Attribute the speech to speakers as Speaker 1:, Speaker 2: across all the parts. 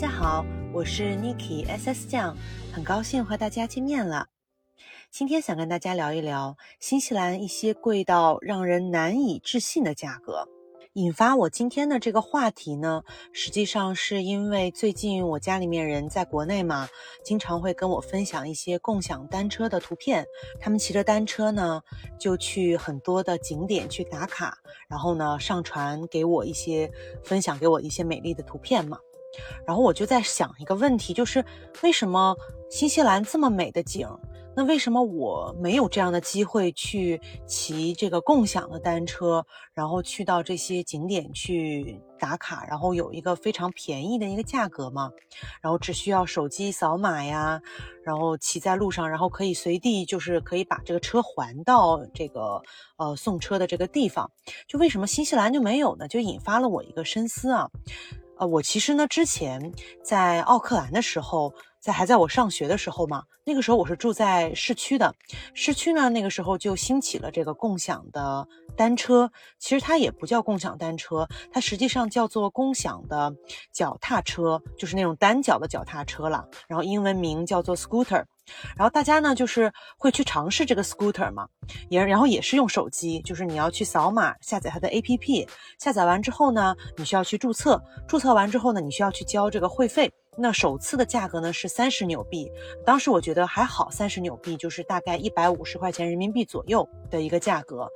Speaker 1: 大家好，我是 Niki SS 酱，很高兴和大家见面了。今天想跟大家聊一聊新西兰一些贵到让人难以置信的价格。引发我今天的这个话题呢，实际上是因为最近我家里面人在国内嘛，经常会跟我分享一些共享单车的图片。他们骑着单车呢，就去很多的景点去打卡，然后呢上传给我一些分享给我一些美丽的图片嘛。然后我就在想一个问题，就是为什么新西兰这么美的景？那为什么我没有这样的机会去骑这个共享的单车，然后去到这些景点去打卡，然后有一个非常便宜的一个价格嘛？然后只需要手机扫码呀，然后骑在路上，然后可以随地就是可以把这个车还到这个呃送车的这个地方。就为什么新西兰就没有呢？就引发了我一个深思啊。呃，我其实呢之前在奥克兰的时候。在还在我上学的时候嘛，那个时候我是住在市区的，市区呢那个时候就兴起了这个共享的单车，其实它也不叫共享单车，它实际上叫做共享的脚踏车，就是那种单脚的脚踏车了，然后英文名叫做 scooter，然后大家呢就是会去尝试这个 scooter 嘛，也然后也是用手机，就是你要去扫码下载它的 APP，下载完之后呢，你需要去注册，注册完之后呢，你需要去交这个会费。那首次的价格呢是三十纽币，当时我觉得还好，三十纽币就是大概一百五十块钱人民币左右的一个价格。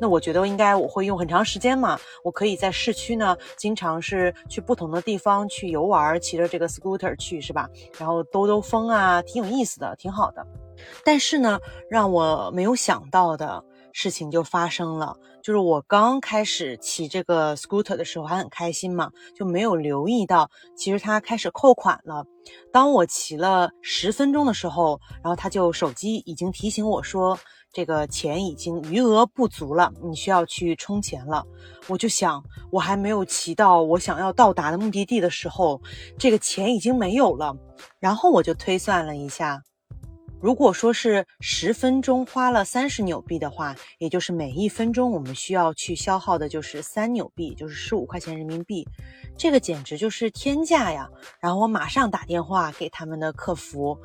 Speaker 1: 那我觉得应该我会用很长时间嘛，我可以在市区呢，经常是去不同的地方去游玩，骑着这个 scooter 去是吧？然后兜兜风啊，挺有意思的，挺好的。但是呢，让我没有想到的。事情就发生了，就是我刚开始骑这个 scooter 的时候还很开心嘛，就没有留意到，其实它开始扣款了。当我骑了十分钟的时候，然后他就手机已经提醒我说，这个钱已经余额不足了，你需要去充钱了。我就想，我还没有骑到我想要到达的目的地的时候，这个钱已经没有了。然后我就推算了一下。如果说是十分钟花了三十纽币的话，也就是每一分钟我们需要去消耗的就是三纽币，就是十五块钱人民币，这个简直就是天价呀！然后我马上打电话给他们的客服。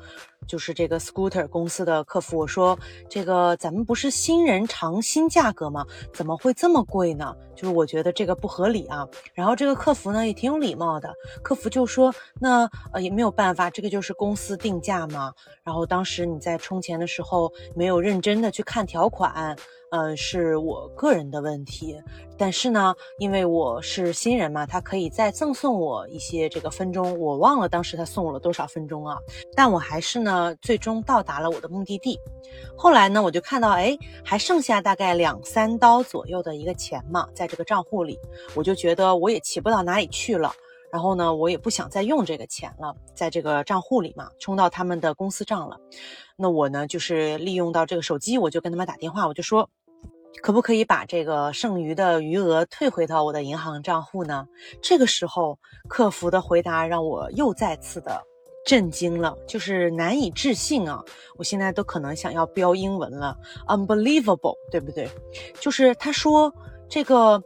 Speaker 1: 就是这个 scooter 公司的客服，我说这个咱们不是新人尝新价格吗？怎么会这么贵呢？就是我觉得这个不合理啊。然后这个客服呢也挺有礼貌的，客服就说那呃也没有办法，这个就是公司定价嘛。然后当时你在充钱的时候没有认真的去看条款。嗯，是我个人的问题，但是呢，因为我是新人嘛，他可以再赠送我一些这个分钟，我忘了当时他送我了多少分钟啊，但我还是呢，最终到达了我的目的地。后来呢，我就看到，哎，还剩下大概两三刀左右的一个钱嘛，在这个账户里，我就觉得我也骑不到哪里去了。然后呢，我也不想再用这个钱了，在这个账户里嘛，充到他们的公司账了。那我呢，就是利用到这个手机，我就跟他们打电话，我就说，可不可以把这个剩余的余额退回到我的银行账户呢？这个时候，客服的回答让我又再次的震惊了，就是难以置信啊！我现在都可能想要标英文了，unbelievable，对不对？就是他说这个。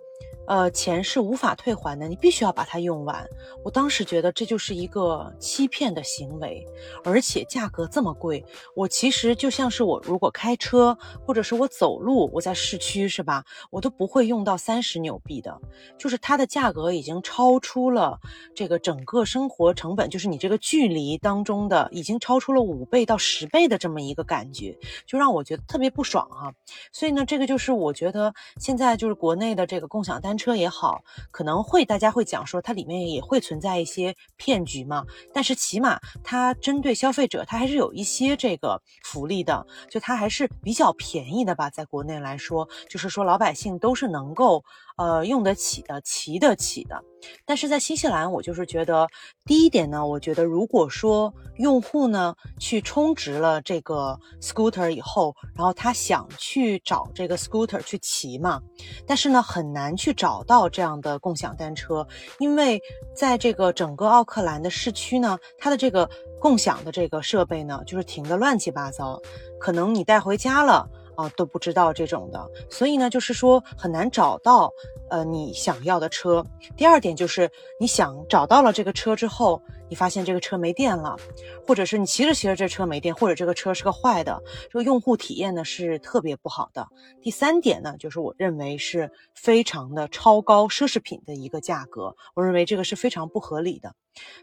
Speaker 1: 呃，钱是无法退还的，你必须要把它用完。我当时觉得这就是一个欺骗的行为，而且价格这么贵。我其实就像是我如果开车，或者是我走路，我在市区是吧，我都不会用到三十纽币的。就是它的价格已经超出了这个整个生活成本，就是你这个距离当中的已经超出了五倍到十倍的这么一个感觉，就让我觉得特别不爽哈。所以呢，这个就是我觉得现在就是国内的这个共享单。车也好，可能会大家会讲说它里面也会存在一些骗局嘛，但是起码它针对消费者，它还是有一些这个福利的，就它还是比较便宜的吧，在国内来说，就是说老百姓都是能够。呃，用得起的，骑得起的，但是在新西兰，我就是觉得，第一点呢，我觉得如果说用户呢去充值了这个 scooter 以后，然后他想去找这个 scooter 去骑嘛，但是呢很难去找到这样的共享单车，因为在这个整个奥克兰的市区呢，它的这个共享的这个设备呢，就是停的乱七八糟，可能你带回家了。啊，都不知道这种的，所以呢，就是说很难找到，呃你想要的车。第二点就是你想找到了这个车之后。你发现这个车没电了，或者是你骑着骑着这车没电，或者这个车是个坏的，这个用户体验呢是特别不好的。第三点呢，就是我认为是非常的超高奢侈品的一个价格，我认为这个是非常不合理的。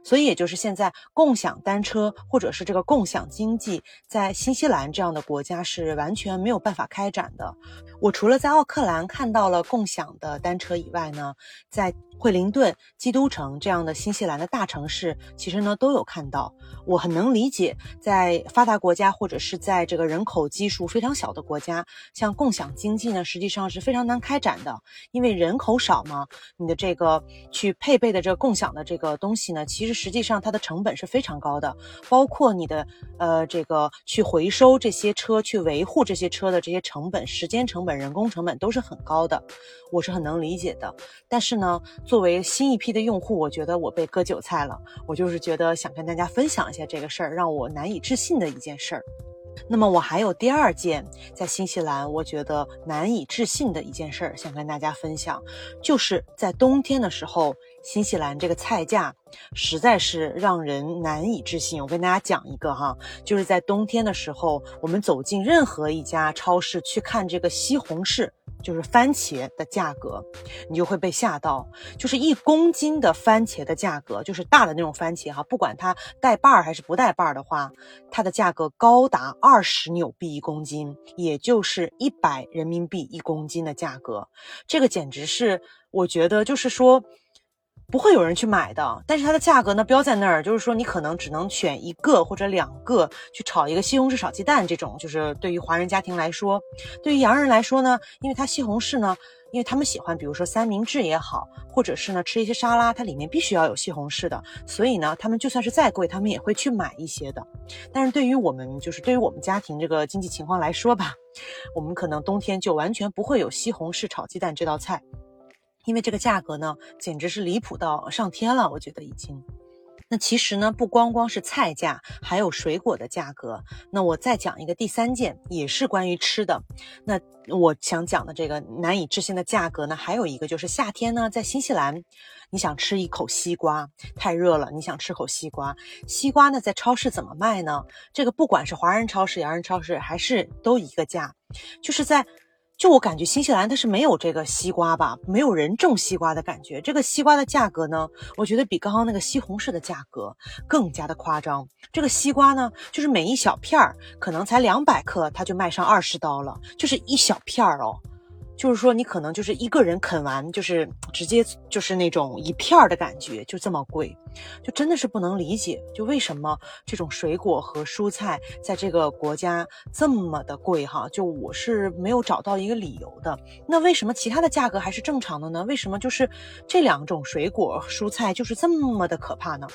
Speaker 1: 所以也就是现在共享单车或者是这个共享经济，在新西兰这样的国家是完全没有办法开展的。我除了在奥克兰看到了共享的单车以外呢，在惠灵顿、基督城这样的新西兰的大城市，其实呢都有看到。我很能理解，在发达国家或者是在这个人口基数非常小的国家，像共享经济呢，实际上是非常难开展的，因为人口少嘛，你的这个去配备的这个共享的这个东西呢，其实实际上它的成本是非常高的，包括你的呃这个去回收这些车、去维护这些车的这些成本、时间成本、人工成本都是很高的，我是很能理理解的。但是呢。作为新一批的用户，我觉得我被割韭菜了。我就是觉得想跟大家分享一下这个事儿，让我难以置信的一件事儿。那么我还有第二件在新西兰我觉得难以置信的一件事儿，想跟大家分享，就是在冬天的时候，新西兰这个菜价实在是让人难以置信。我跟大家讲一个哈，就是在冬天的时候，我们走进任何一家超市去看这个西红柿。就是番茄的价格，你就会被吓到。就是一公斤的番茄的价格，就是大的那种番茄哈，不管它带瓣儿还是不带瓣儿的话，它的价格高达二十纽币一公斤，也就是一百人民币一公斤的价格。这个简直是，我觉得就是说。不会有人去买的，但是它的价格呢标在那儿，就是说你可能只能选一个或者两个去炒一个西红柿炒鸡蛋这种，就是对于华人家庭来说，对于洋人来说呢，因为它西红柿呢，因为他们喜欢，比如说三明治也好，或者是呢吃一些沙拉，它里面必须要有西红柿的，所以呢，他们就算是再贵，他们也会去买一些的。但是对于我们，就是对于我们家庭这个经济情况来说吧，我们可能冬天就完全不会有西红柿炒鸡蛋这道菜。因为这个价格呢，简直是离谱到上天了，我觉得已经。那其实呢，不光光是菜价，还有水果的价格。那我再讲一个第三件，也是关于吃的。那我想讲的这个难以置信的价格呢，还有一个就是夏天呢，在新西兰，你想吃一口西瓜，太热了，你想吃口西瓜，西瓜呢在超市怎么卖呢？这个不管是华人超市、洋人超市，还是都一个价，就是在。就我感觉，新西兰它是没有这个西瓜吧，没有人种西瓜的感觉。这个西瓜的价格呢，我觉得比刚刚那个西红柿的价格更加的夸张。这个西瓜呢，就是每一小片儿可能才两百克，它就卖上二十刀了，就是一小片儿哦。就是说，你可能就是一个人啃完，就是直接就是那种一片儿的感觉，就这么贵，就真的是不能理解，就为什么这种水果和蔬菜在这个国家这么的贵哈？就我是没有找到一个理由的。那为什么其他的价格还是正常的呢？为什么就是这两种水果蔬菜就是这么的可怕呢？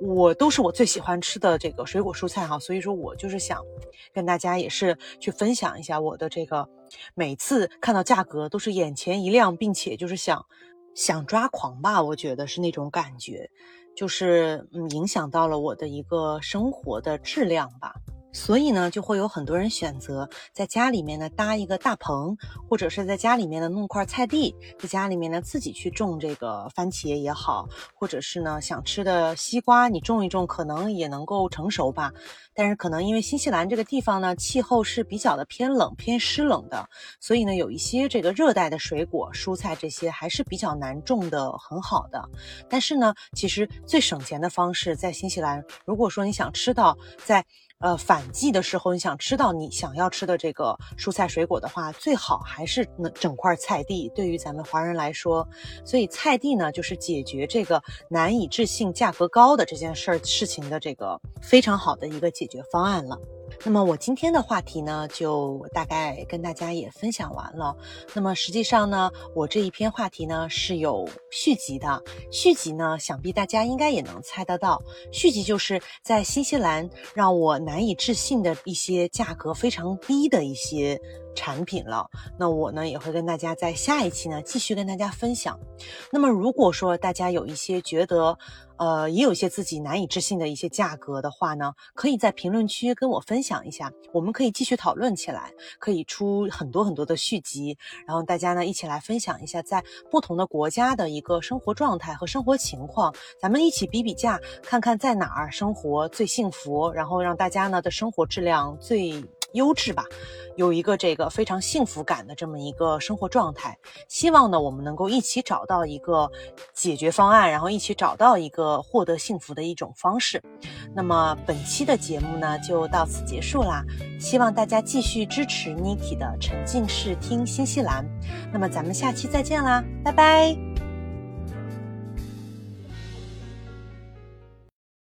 Speaker 1: 我都是我最喜欢吃的这个水果蔬菜哈，所以说我就是想跟大家也是去分享一下我的这个。每次看到价格都是眼前一亮，并且就是想想抓狂吧，我觉得是那种感觉，就是嗯影响到了我的一个生活的质量吧。所以呢，就会有很多人选择在家里面呢搭一个大棚，或者是在家里面呢弄块菜地，在家里面呢自己去种这个番茄也好，或者是呢想吃的西瓜，你种一种可能也能够成熟吧。但是可能因为新西兰这个地方呢气候是比较的偏冷偏湿冷的，所以呢有一些这个热带的水果蔬菜这些还是比较难种的很好的。但是呢，其实最省钱的方式在新西兰，如果说你想吃到在呃，反季的时候，你想吃到你想要吃的这个蔬菜水果的话，最好还是能整块菜地。对于咱们华人来说，所以菜地呢，就是解决这个难以置信、价格高的这件事儿事情的这个非常好的一个解决方案了。那么我今天的话题呢，就大概跟大家也分享完了。那么实际上呢，我这一篇话题呢是有续集的。续集呢，想必大家应该也能猜得到，续集就是在新西兰让我难以置信的一些价格非常低的一些产品了。那我呢也会跟大家在下一期呢继续跟大家分享。那么如果说大家有一些觉得，呃，也有些自己难以置信的一些价格的话呢，可以在评论区跟我分享一下，我们可以继续讨论起来，可以出很多很多的续集，然后大家呢一起来分享一下在不同的国家的一个生活状态和生活情况，咱们一起比比价，看看在哪儿生活最幸福，然后让大家呢的生活质量最。优质吧，有一个这个非常幸福感的这么一个生活状态。希望呢，我们能够一起找到一个解决方案，然后一起找到一个获得幸福的一种方式。那么本期的节目呢，就到此结束啦。希望大家继续支持 Niki 的沉浸式听新西兰。那么咱们下期再见啦，拜拜。